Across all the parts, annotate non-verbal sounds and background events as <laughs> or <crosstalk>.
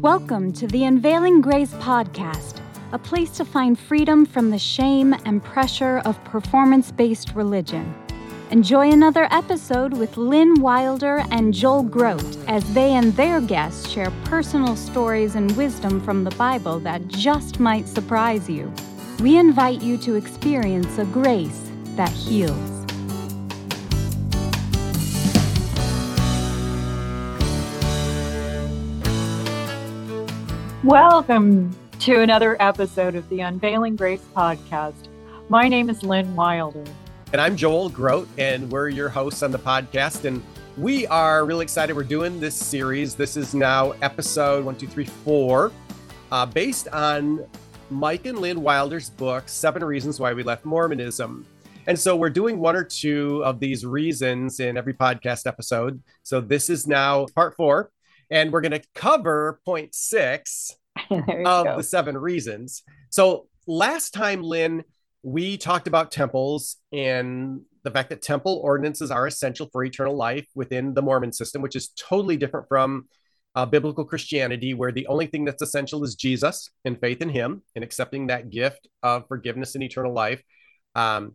Welcome to the Unveiling Grace podcast, a place to find freedom from the shame and pressure of performance based religion. Enjoy another episode with Lynn Wilder and Joel Groat as they and their guests share personal stories and wisdom from the Bible that just might surprise you. We invite you to experience a grace that heals. Welcome to another episode of the Unveiling Grace podcast. My name is Lynn Wilder. And I'm Joel Groat, and we're your hosts on the podcast. And we are really excited. We're doing this series. This is now episode one, two, three, four, uh, based on Mike and Lynn Wilder's book, Seven Reasons Why We Left Mormonism. And so we're doing one or two of these reasons in every podcast episode. So this is now part four and we're going to cover point six <laughs> of go. the seven reasons. So last time, Lynn, we talked about temples and the fact that temple ordinances are essential for eternal life within the Mormon system, which is totally different from uh, biblical Christianity, where the only thing that's essential is Jesus and faith in Him and accepting that gift of forgiveness and eternal life. Um,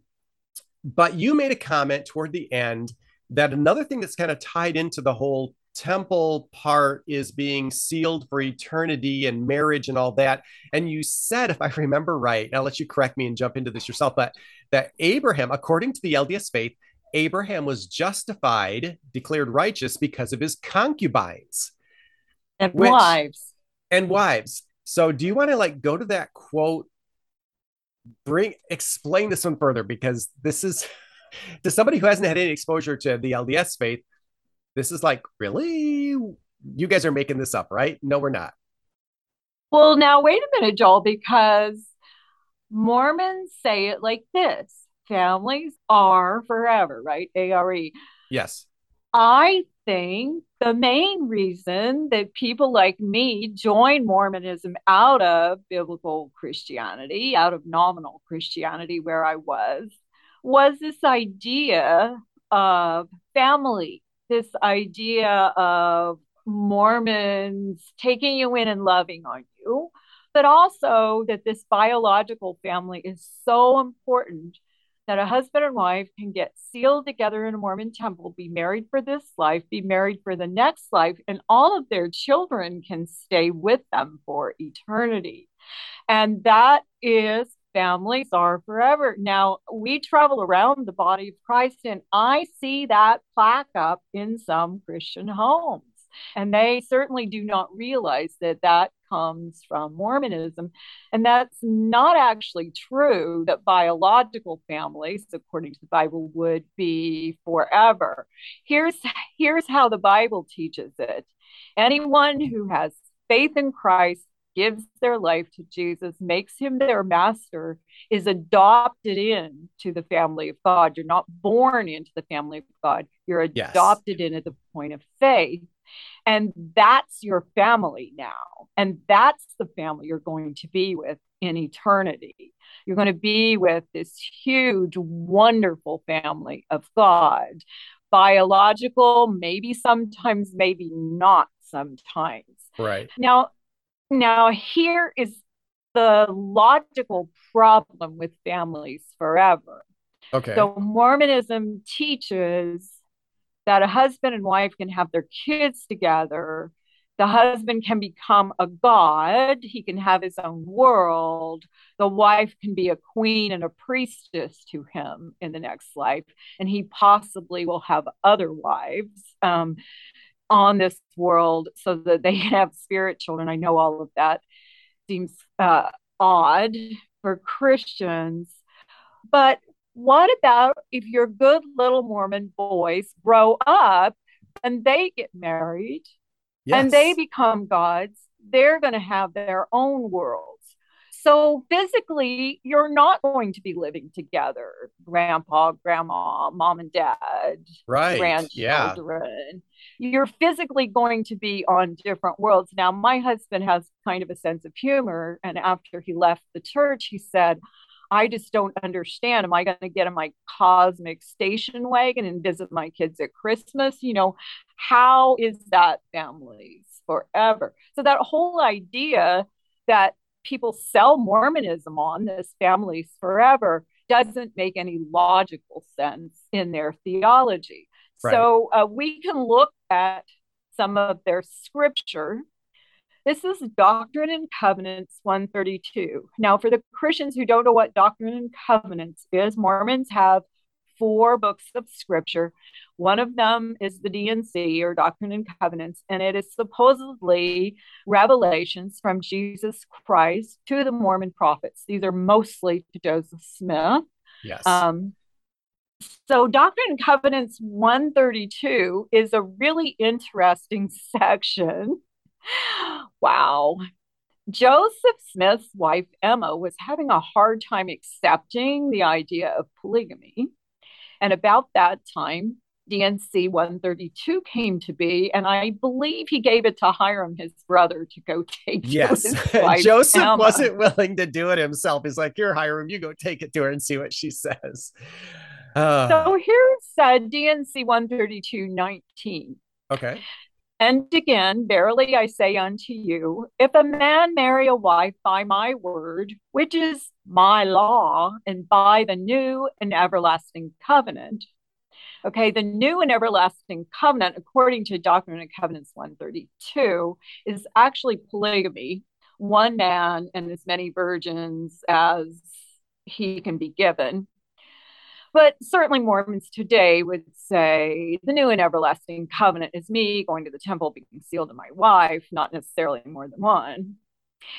but you made a comment toward the end that another thing that's kind of tied into the whole temple part is being sealed for eternity and marriage and all that. And you said, if I remember right, I'll let you correct me and jump into this yourself, but that Abraham, according to the LDS faith, Abraham was justified, declared righteous because of his concubines and which, wives. And wives. So do you want to like go to that quote? Bring explain this one further because this is <laughs> to somebody who hasn't had any exposure to the LDS faith, this is like, really? You guys are making this up, right? No, we're not. Well, now wait a minute, Joel, because Mormons say it like this families are forever, right? A R E. Yes. I think the main reason that people like me join Mormonism out of biblical Christianity, out of nominal Christianity, where I was, was this idea of family this idea of Mormons taking you in and loving on you, but also that this biological family is so important that a husband and wife can get sealed together in a Mormon temple, be married for this life, be married for the next life, and all of their children can stay with them for eternity. And that is families are forever. Now, we travel around the body of Christ, and I see that plaque up in some Christian homes. And they certainly do not realize that that comes from Mormonism. And that's not actually true that biological families, according to the Bible, would be forever. Here's, here's how the Bible teaches it anyone who has faith in Christ gives their life to Jesus, makes him their master, is adopted in to the family of God. You're not born into the family of God. You're adopted yes. in at the point of faith. And that's your family now. And that's the family you're going to be with in eternity. You're going to be with this huge, wonderful family of God. Biological, maybe sometimes, maybe not sometimes. Right. Now, now, here is the logical problem with families forever. Okay. So, Mormonism teaches that a husband and wife can have their kids together. The husband can become a god, he can have his own world. The wife can be a queen and a priestess to him in the next life, and he possibly will have other wives. Um, on this world so that they <laughs> have spirit children. I know all of that seems uh, odd for Christians. But what about if your good little Mormon boys grow up and they get married yes. and they become gods? They're going to have their own world. So physically, you're not going to be living together, grandpa, grandma, mom and dad, right? Grandchildren. Yeah. You're physically going to be on different worlds. Now, my husband has kind of a sense of humor, and after he left the church, he said, I just don't understand. Am I going to get in my cosmic station wagon and visit my kids at Christmas? You know, how is that families forever? So that whole idea that people sell Mormonism on this families forever doesn't make any logical sense in their theology. Right. So uh, we can look at some of their scripture. This is Doctrine and Covenants 132. Now, for the Christians who don't know what Doctrine and Covenants is, Mormons have four books of scripture. One of them is the D&C or Doctrine and Covenants, and it is supposedly revelations from Jesus Christ to the Mormon prophets. These are mostly to Joseph Smith. Yes. Um, so, Doctrine and Covenants 132 is a really interesting <laughs> section. Wow. Joseph Smith's wife, Emma, was having a hard time accepting the idea of polygamy. And about that time, D&C 132 came to be, and I believe he gave it to Hyrum, his brother, to go <laughs> take. Yes, <laughs> Joseph Emma. wasn't willing to do it himself. He's like, "Here, Hyrum, you go take it to her and see what she says." Uh. <sighs> So here's uh, D&C 132 19. Okay. And again, verily I say unto you, if a man marry a wife by my word, which is my law, and by the new and everlasting covenant. Okay, the new and everlasting covenant, according to Doctrine and Covenants 132, is actually polygamy, one man and as many virgins as he can be given. But certainly Mormons today would say the new and everlasting covenant is me going to the temple, being sealed to my wife, not necessarily more than one.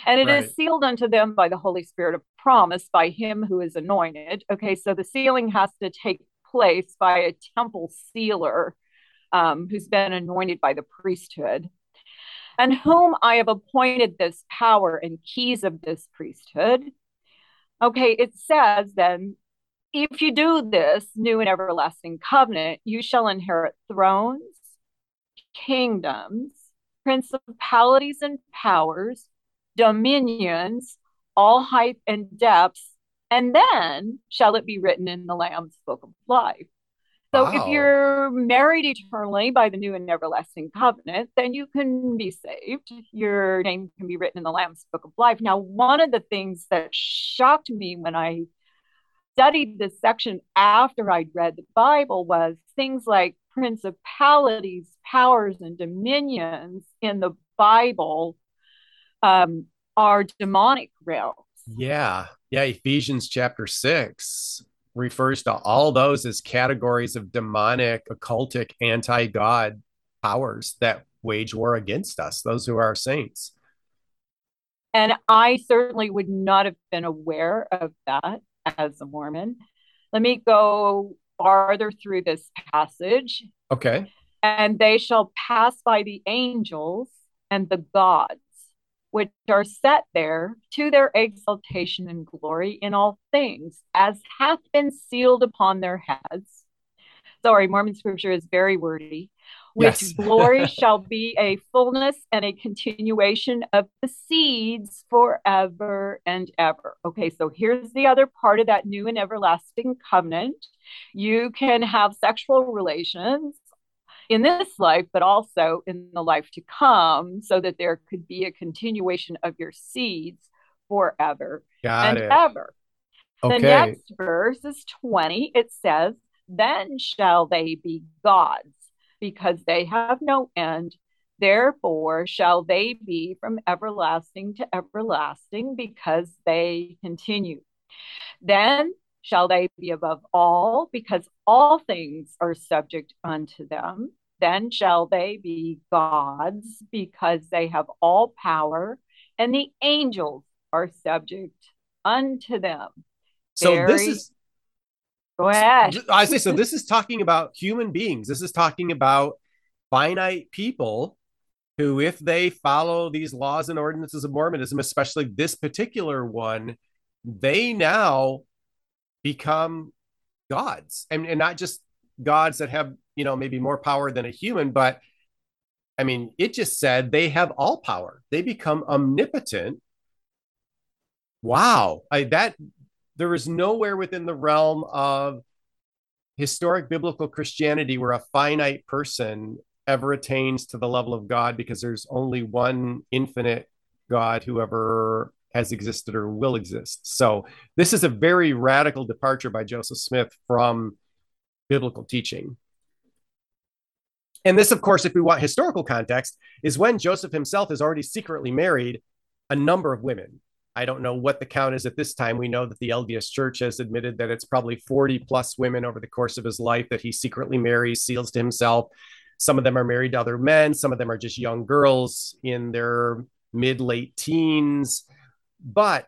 And it right. is sealed unto them by the Holy Spirit of promise by him who is anointed. Okay, so the sealing has to take place by a temple sealer um, who's been anointed by the priesthood. And whom I have appointed this power and keys of this priesthood. Okay, it says then if you do this new and everlasting covenant, you shall inherit thrones, kingdoms, principalities and powers, dominions, all height and depths, and then shall it be written in the Lamb's book of life. So wow. if you're married eternally by the new and everlasting covenant, then you can be saved. Your name can be written in the Lamb's book of life. Now, one of the things that shocked me when I studied this section after I'd read the Bible was things like principalities, powers, and dominions in the Bible um, are demonic realms. Yeah. Yeah. Ephesians chapter six refers to all those as categories of demonic, occultic, anti God powers that wage war against us, those who are saints. And I certainly would not have been aware of that as a Mormon. Let me go farther through this passage. Okay. And they shall pass by the angels and the gods, which are set there to their exaltation and glory in all things, as hath been sealed upon their heads. Sorry, Mormon scripture is very wordy which yes. <laughs> glory shall be a fullness and a continuation of the seeds forever and ever. Okay, so here's the other part of that new and everlasting covenant. You can have sexual relations in this life, but also in the life to come, so that there could be a continuation of your seeds forever Got and it. ever. Okay. The next verse is 20. It says, Then shall they be gods because they have no end. Therefore, shall they be from everlasting to everlasting because they continue. Then shall they be above all because all things are subject unto them. Then shall they be gods because they have all power, and the angels are subject unto them. So Very this is Go ahead. I say so. This is talking about human beings. This is talking about finite people who, if they follow these laws and ordinances of Mormonism, especially this particular one, they now become gods, and, and not just gods that have you know maybe more power than a human, but I mean, it just said they have all power. They become omnipotent. Wow, I, that there is nowhere within the realm of historic biblical Christianity where a finite person ever attains to the level of God because there's only one infinite God who ever has existed or will exist. So this is a very radical departure by Joseph Smith from biblical teaching. And this, of course, if we want historical context, is when Joseph himself has already secretly married a number of women. I don't know what the count is at this time. We know that the LDS Church has admitted that it's probably 40 plus women over the course of his life that he secretly marries, seals to himself. Some of them are married to other men, some of them are just young girls in their mid late teens. But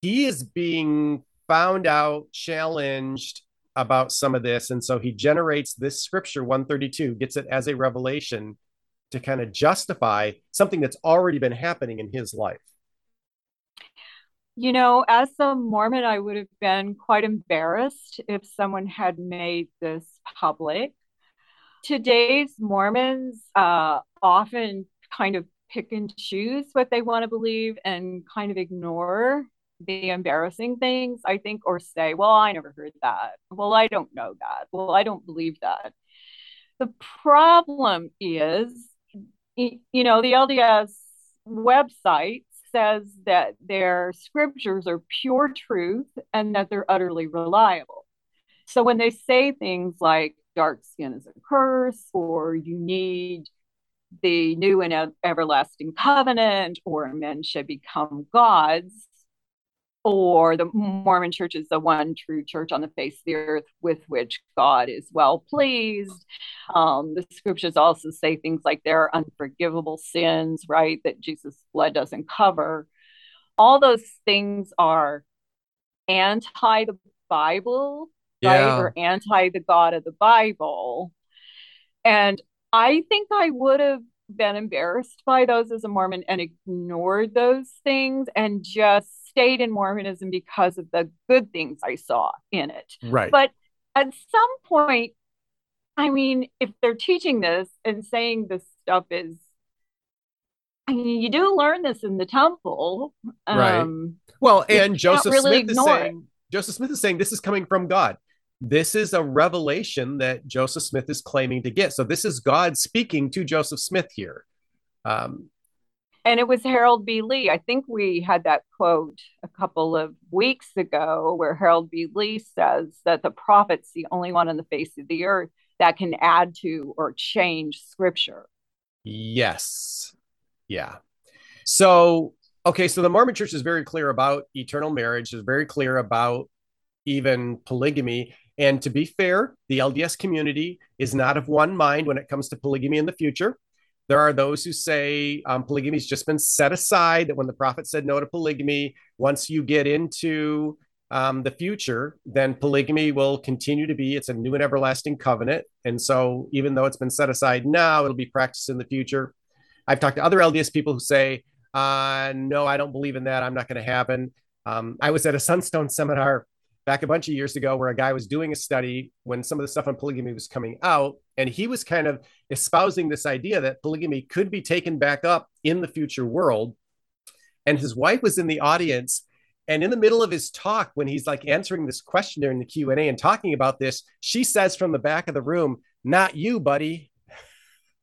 he is being found out, challenged about some of this. And so he generates this scripture 132, gets it as a revelation to kind of justify something that's already been happening in his life. You know, as a Mormon, I would have been quite embarrassed if someone had made this public. Today's Mormons uh, often kind of pick and choose what they want to believe and kind of ignore the embarrassing things, I think, or say, well, I never heard that. Well, I don't know that. Well, I don't believe that. The problem is, you know, the LDS website says that their scriptures are pure truth and that they're utterly reliable. So when they say things like dark skin is a curse, or you need the new and everlasting covenant, or men should become gods, or the Mormon church is the one true church on the face of the earth with which God is well pleased. Um, the scriptures also say things like there are unforgivable sins, right, that Jesus' blood doesn't cover. All those things are anti the Bible, right, or anti the God of the Bible. And I think I would have been embarrassed by those as a Mormon and ignored those things and just stayed in Mormonism because of the good things I saw in it. Right. But at some point, I mean, if they're teaching this and saying this stuff is, I mean, you do learn this in the temple. Right. Um, well, and Joseph really Smith ignore. is saying, Joseph Smith is saying this is coming from God. This is a revelation that Joseph Smith is claiming to get. So this is God speaking to Joseph Smith here. Um, and it was Harold B. Lee. I think we had that quote a couple of weeks ago where Harold B. Lee says that the prophet's the only one on the face of the earth that can add to or change scripture. Yes. Yeah. So, okay, so the Mormon church is very clear about eternal marriage, is very clear about even polygamy. And to be fair, the LDS community is not of one mind when it comes to polygamy in the future. There are those who say um, polygamy has just been set aside, that when the prophet said no to polygamy, once you get into um, the future, then polygamy will continue to be, it's a new and everlasting covenant. And so even though it's been set aside now, it'll be practiced in the future. I've talked to other LDS people who say, uh, no, I don't believe in that. I'm not going to happen. Um, I was at a Sunstone <laughs> seminar back a bunch of years ago where a guy was doing a study when some of the stuff on polygamy was coming out and he was kind of espousing this idea that polygamy could be taken back up in the future world. And his wife was in the audience and in the middle of his talk when he's like answering this question during the q&a and talking about this she says from the back of the room not you buddy.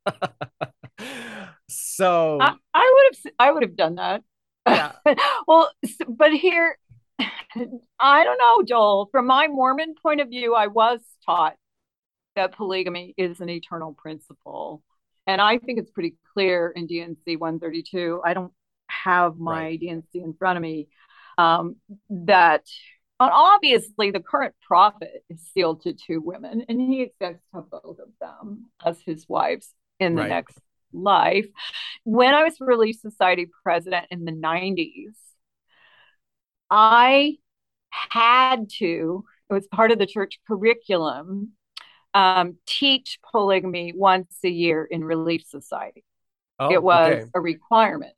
<laughs> So I, I would have i would have done that. Yeah. <laughs> Well but here I don't know, Joel. From my Mormon point of view, I was taught that polygamy is an eternal principle. And I think it's pretty clear in D&C 132. I don't have my right. D&C in front of me. Um, that obviously the current prophet is sealed to two women, and he expects to have both of them as his wives in the right. next life. When I was Relief Society president in the 90s, I had to, it was part of the church curriculum, um, teach polygamy once a year in Relief Society. Oh, it was okay. a requirement.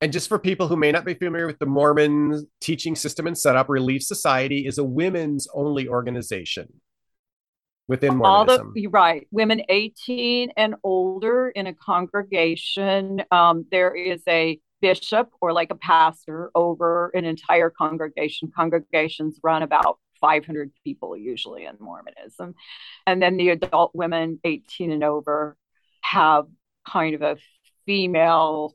And just for people who may not be familiar with the Mormon teaching system and setup, Relief Society is a women's only organization within Mormonism. All the, right, women 18 and older in a congregation. Um, there is a bishop or like a pastor over an entire congregation. Congregations run about 500 people usually in Mormonism. And then the adult women 18 and over have kind of a female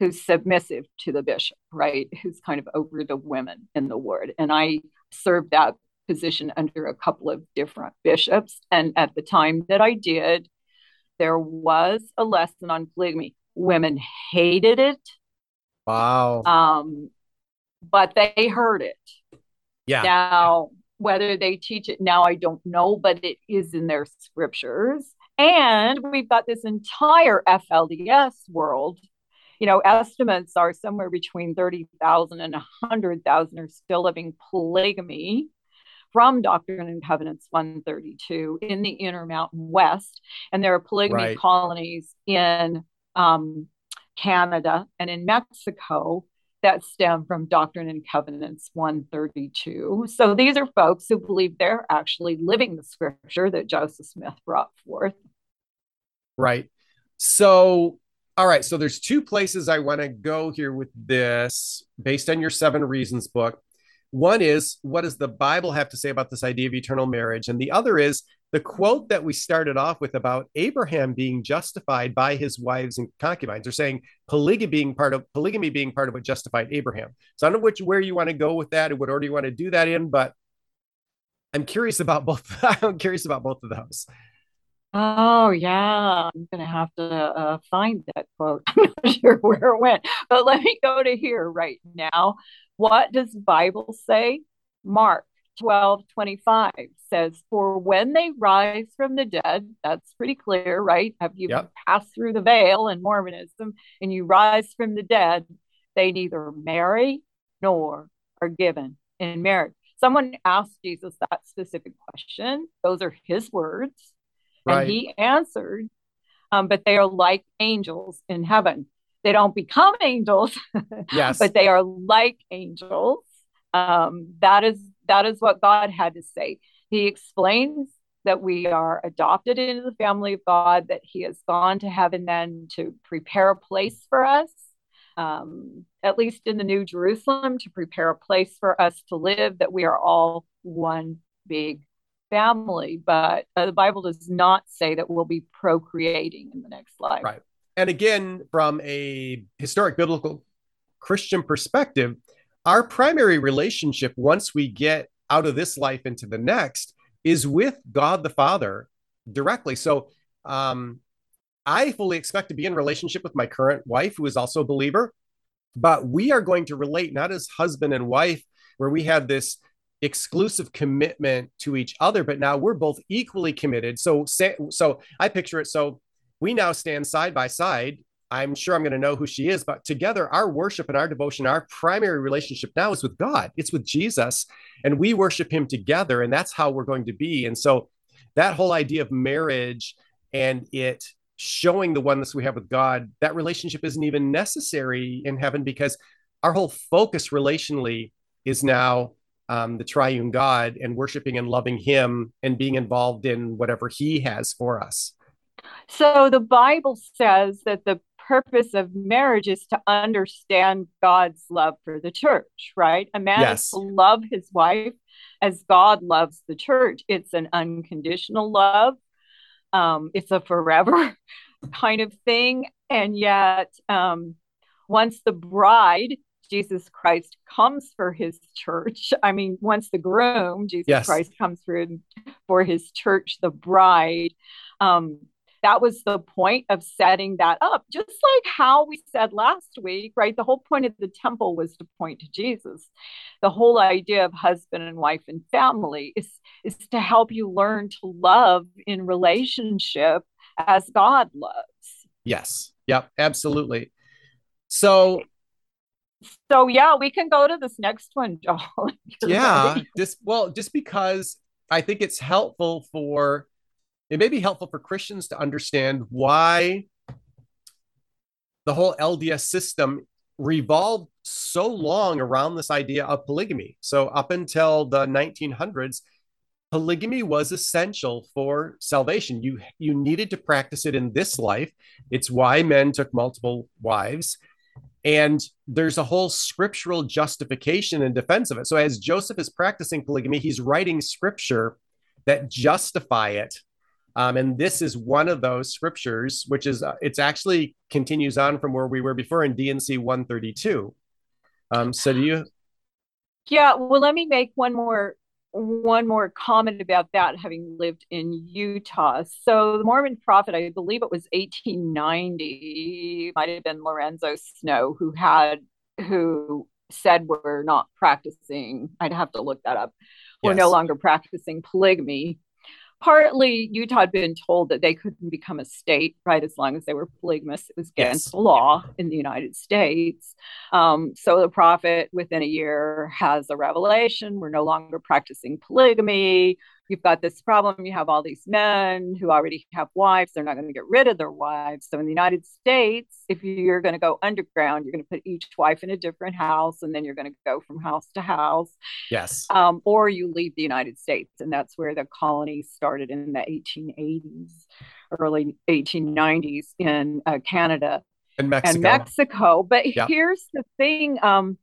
who's submissive to the bishop, right? Who's kind of over the women in the ward. And I served that position under a couple of different bishops. And at the time that I did, there was a lesson on polygamy. Women hated it. Wow. Um, but they heard it. Yeah. Now, whether they teach it now, I don't know, but it is in their scriptures. And we've got this entire FLDS world. You know, estimates are somewhere between 30,000 and 100,000 are still living polygamy from Doctrine and Covenants 132 in the Intermountain West. And there are polygamy right. colonies in um, Canada and in Mexico that stem from Doctrine and Covenants 132. So these are folks who believe they're actually living the scripture that Joseph Smith brought forth. Right. So, all right. So there's two places I want to go here with this based on your seven reasons book. One is, what does the Bible have to say about this idea of eternal marriage? And the other is the quote that we started off with about Abraham being justified by his wives and concubines, or saying polygamy being part of polygamy being part of what justified Abraham. So I don't know which where you want to go with that and what order you want to do that in, but I'm curious about both. <laughs> I'm curious about both of those. Oh yeah, I'm gonna have to uh, find that quote. <laughs> I'm not sure where it went, but let me go to here right now. What does Bible say? Mark 12 25 says, For when they rise from the dead, that's pretty clear, right? Have you yep. passed through the veil in Mormonism and you rise from the dead, they neither marry nor are given in marriage. Someone asked Jesus that specific question. Those are his words. Right. And he answered, um, but they are like angels in heaven. They don't become angels, <laughs> yes. but they are like angels. Um, that is that is what God had to say. He explains that we are adopted into the family of God, that He has gone to heaven then to prepare a place for us, um, at least in the New Jerusalem, to prepare a place for us to live, that we are all one big family. But uh, the Bible does not say that we'll be procreating in the next life. Right and again, from a historic biblical Christian perspective, our primary relationship once we get out of this life into the next is with God the Father directly. So, um, I fully expect to be in relationship with my current wife, who is also a believer, but we are going to relate not as husband and wife, where we have this exclusive commitment to each other, but now we're both equally committed. So, so I picture it. So we now stand side by side. I'm sure I'm going to know who she is, but together, our worship and our devotion, our primary relationship now is with God. It's with Jesus, and we worship Him together, and that's how we're going to be. And so, that whole idea of marriage and it showing the oneness we have with God, that relationship isn't even necessary in heaven because our whole focus relationally is now um, the triune God and worshiping and loving Him and being involved in whatever He has for us. So the Bible says that the purpose of marriage is to understand God's love for the church, right? A man yes. is to love his wife as God loves the church. It's an unconditional love. Um, it's a forever <laughs> kind of thing. And yet, um, once the bride, Jesus Christ, comes for his church, I mean, once the groom, Jesus yes. Christ, comes through for his church, the bride, um, that was the point of setting that up. Just like how we said last week right the whole point of the temple was to point to jesus. The whole idea of husband and wife and family is is to help you learn to love in relationship as god loves. Yes. Yep absolutely. So so yeah we can go to this next one <laughs> joel yeah ready. just well just because i think it's helpful for it may be helpful for Christians to understand why the whole LDS system revolved so long around this idea of polygamy. So, up until the 1900s, polygamy was essential for salvation. You, you needed to practice it in this life. It's why men took multiple wives. And there's a whole scriptural justification and defense of it. So as Joseph is practicing polygamy, he's writing scripture that justify it. Um, and this is one of those scriptures, which is uh, it's actually continues on from where we were before in D&C 132. Um, so do you? Yeah. Well, let me make one more one more comment about that, having lived in Utah. So the Mormon prophet, I believe it was 1890, might have been Lorenzo Snow, who had who said we're not practicing. I'd have to look that up. We're no longer practicing polygamy partly Utah had been told that they couldn't become a state, right, as long as they were polygamous. It was against yes. the law in the United States. Um, so the prophet, within a year, has a revelation. We're no longer practicing polygamy you've got this problem. You have all these men who already have wives. They're not going to get rid of their wives. So in the United States, if you're going to go underground, you're going to put each wife in a different house, and then you're going to go from house to house. Yes. Um, or you leave the United States, and that's where the colonies started in the 1880s, early 1890s in uh, Canada and Mexico. And Mexico. But yep. here's the thing. Um,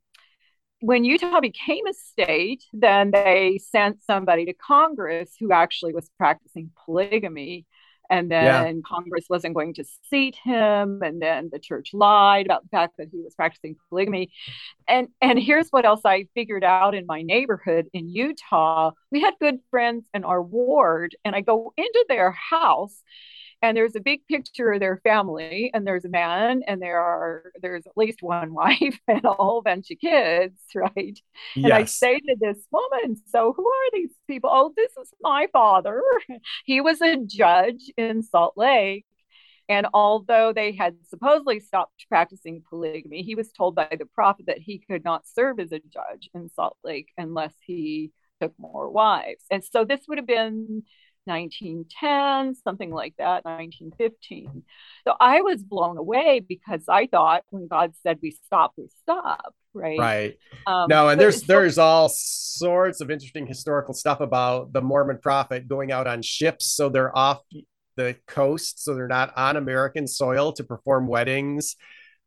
when Utah became a state, then they sent somebody to Congress who actually was practicing polygamy. And then yeah. Congress wasn't going to seat him. And then the church lied about the fact that he was practicing polygamy. And, and here's what else I figured out in my neighborhood in Utah. We had good friends in our ward, and I go into their house and there's a big picture of their family and there's a man and there are there's at least one <laughs> wife and a whole bunch of kids <laughs> right yes. and i say to this woman so who are these people oh this is my father <laughs> he was a judge in salt lake and although they had supposedly stopped practicing polygamy, he was told by the prophet that he could not serve as a judge in Salt Lake unless he took more wives. And so this would have been 1910, something like that, 1915. So I was blown away because I thought when God said we stop, we stop, right? Right. Um, no, and there's so, there's all sorts of interesting historical stuff about the Mormon prophet going out on ships, so they're off the coast, so they're not on American soil to perform weddings.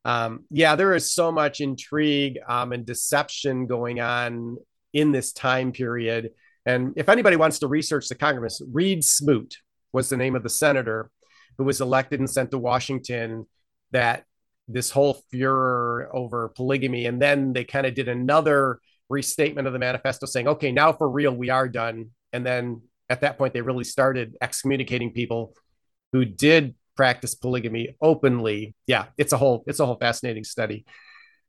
Um, yeah, there is so much intrigue um, and deception going on in this time period and if anybody wants to research the Congress, Reed Smoot was the name of the senator who was elected and sent to Washington that this whole furor over polygamy. And then they kind of did another restatement of the manifesto saying, okay, now for real, we are done. And then at that point, they really started excommunicating people who did practice polygamy openly. Yeah, it's a whole it's a whole fascinating study.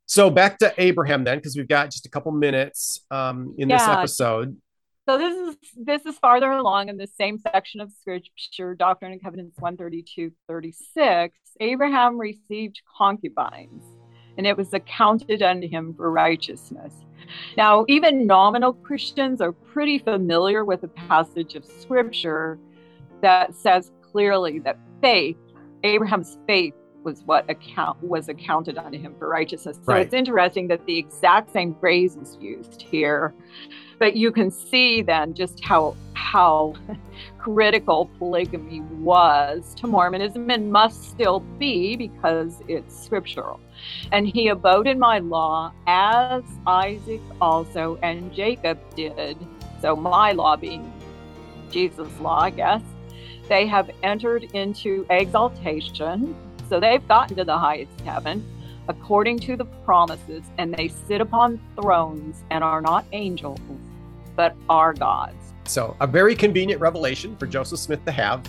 So back to Abraham then, because we've got just a couple minutes um, in yeah. this episode. So this is this is farther along in the same section of scripture, Doctrine and Covenants 132, 36. Abraham received concubines, and it was accounted unto him for righteousness. Now, even nominal Christians are pretty familiar with a passage of scripture that says clearly that faith, Abraham's faith, was what account was accounted unto him for righteousness. So right. it's interesting that the exact same phrase is used here but you can see then just how how <laughs> critical polygamy was to Mormonism and must still be because it's scriptural. And he abode in my law as Isaac also and Jacob did. So my law being Jesus' law, I guess. They have entered into exaltation. So they've gotten to the highest heaven according to the promises, and they sit upon thrones and are not angels, but are gods. So, a very convenient revelation for Joseph Smith to have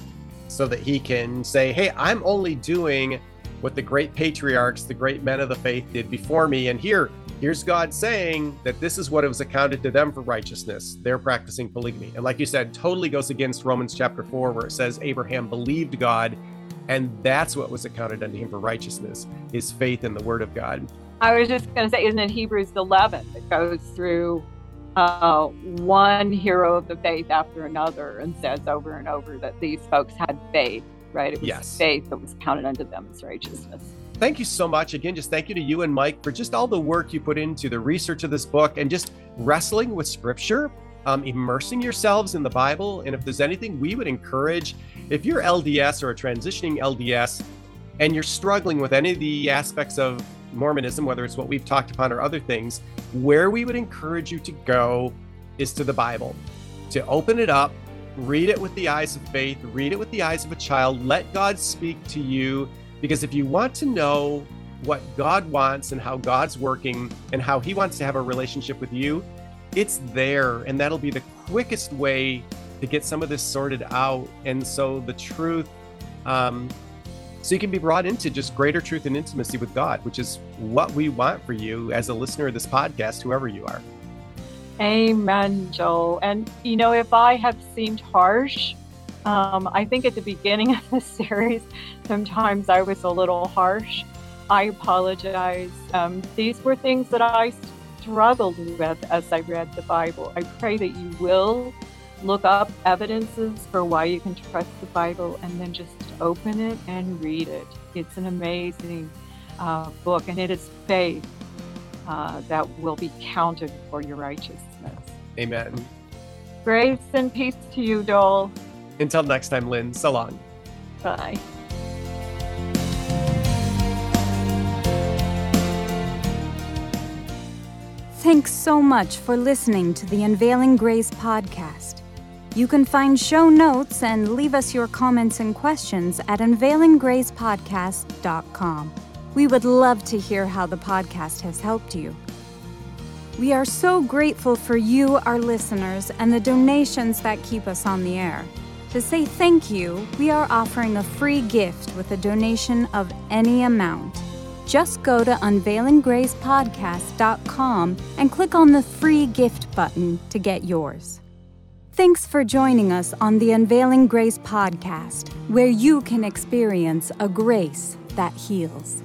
so that he can say, Hey, I'm only doing what the great patriarchs, the great men of the faith did before me. And here, here's God saying that this is what it was accounted to them for righteousness. They're practicing polygamy. And like you said, totally goes against Romans chapter 4, where it says Abraham believed God and that's what was accounted unto him for righteousness, his faith in the word of God. I was just going to say, isn't it Hebrews 11 that goes through uh, one hero of the faith after another and says over and over that these folks had faith, right? It was yes. faith that was counted unto them as righteousness. Thank you so much. Again, just thank you to you and Mike for just all the work you put into the research of this book and just wrestling with scripture um, immersing yourselves in the Bible. And if there's anything we would encourage, if you're LDS or a transitioning LDS and you're struggling with any of the aspects of Mormonism, whether it's what we've talked upon or other things, where we would encourage you to go is to the Bible, to open it up, read it with the eyes of faith, read it with the eyes of a child, let God speak to you. Because if you want to know what God wants and how God's working and how He wants to have a relationship with you, it's there. And that'll be the quickest way to get some of this sorted out. And so the truth, um, so you can be brought into just greater truth and intimacy with God, which is what we want for you as a listener of this podcast, whoever you are. Amen, Joel. And you know, if I have seemed harsh, um, I think at the beginning <laughs> of the series, sometimes I was a little harsh. I apologize. Um, these were things that I struggled with as I read the Bible. I pray that you will look up evidences for why you can trust the Bible and then just open it and read it. It's an amazing uh, book, and it is faith uh, that will be counted for your righteousness. Amen. Grace and peace to you, Joel. Until next time, Lynn, so long. Bye. Thanks so much for listening to the Unveiling Grace podcast. You can find show notes and leave us your comments and questions at unveilinggracepodcast.com. We would love to hear how the podcast has helped you. We are so grateful for you, our listeners, and the donations that keep us on the air. To say thank you, we are offering a free gift with a donation of any amount. Just go to unveilinggracepodcast.com and click on the free gift button to get yours. Thanks for joining us on the Unveiling Grace podcast, where you can experience a grace that heals.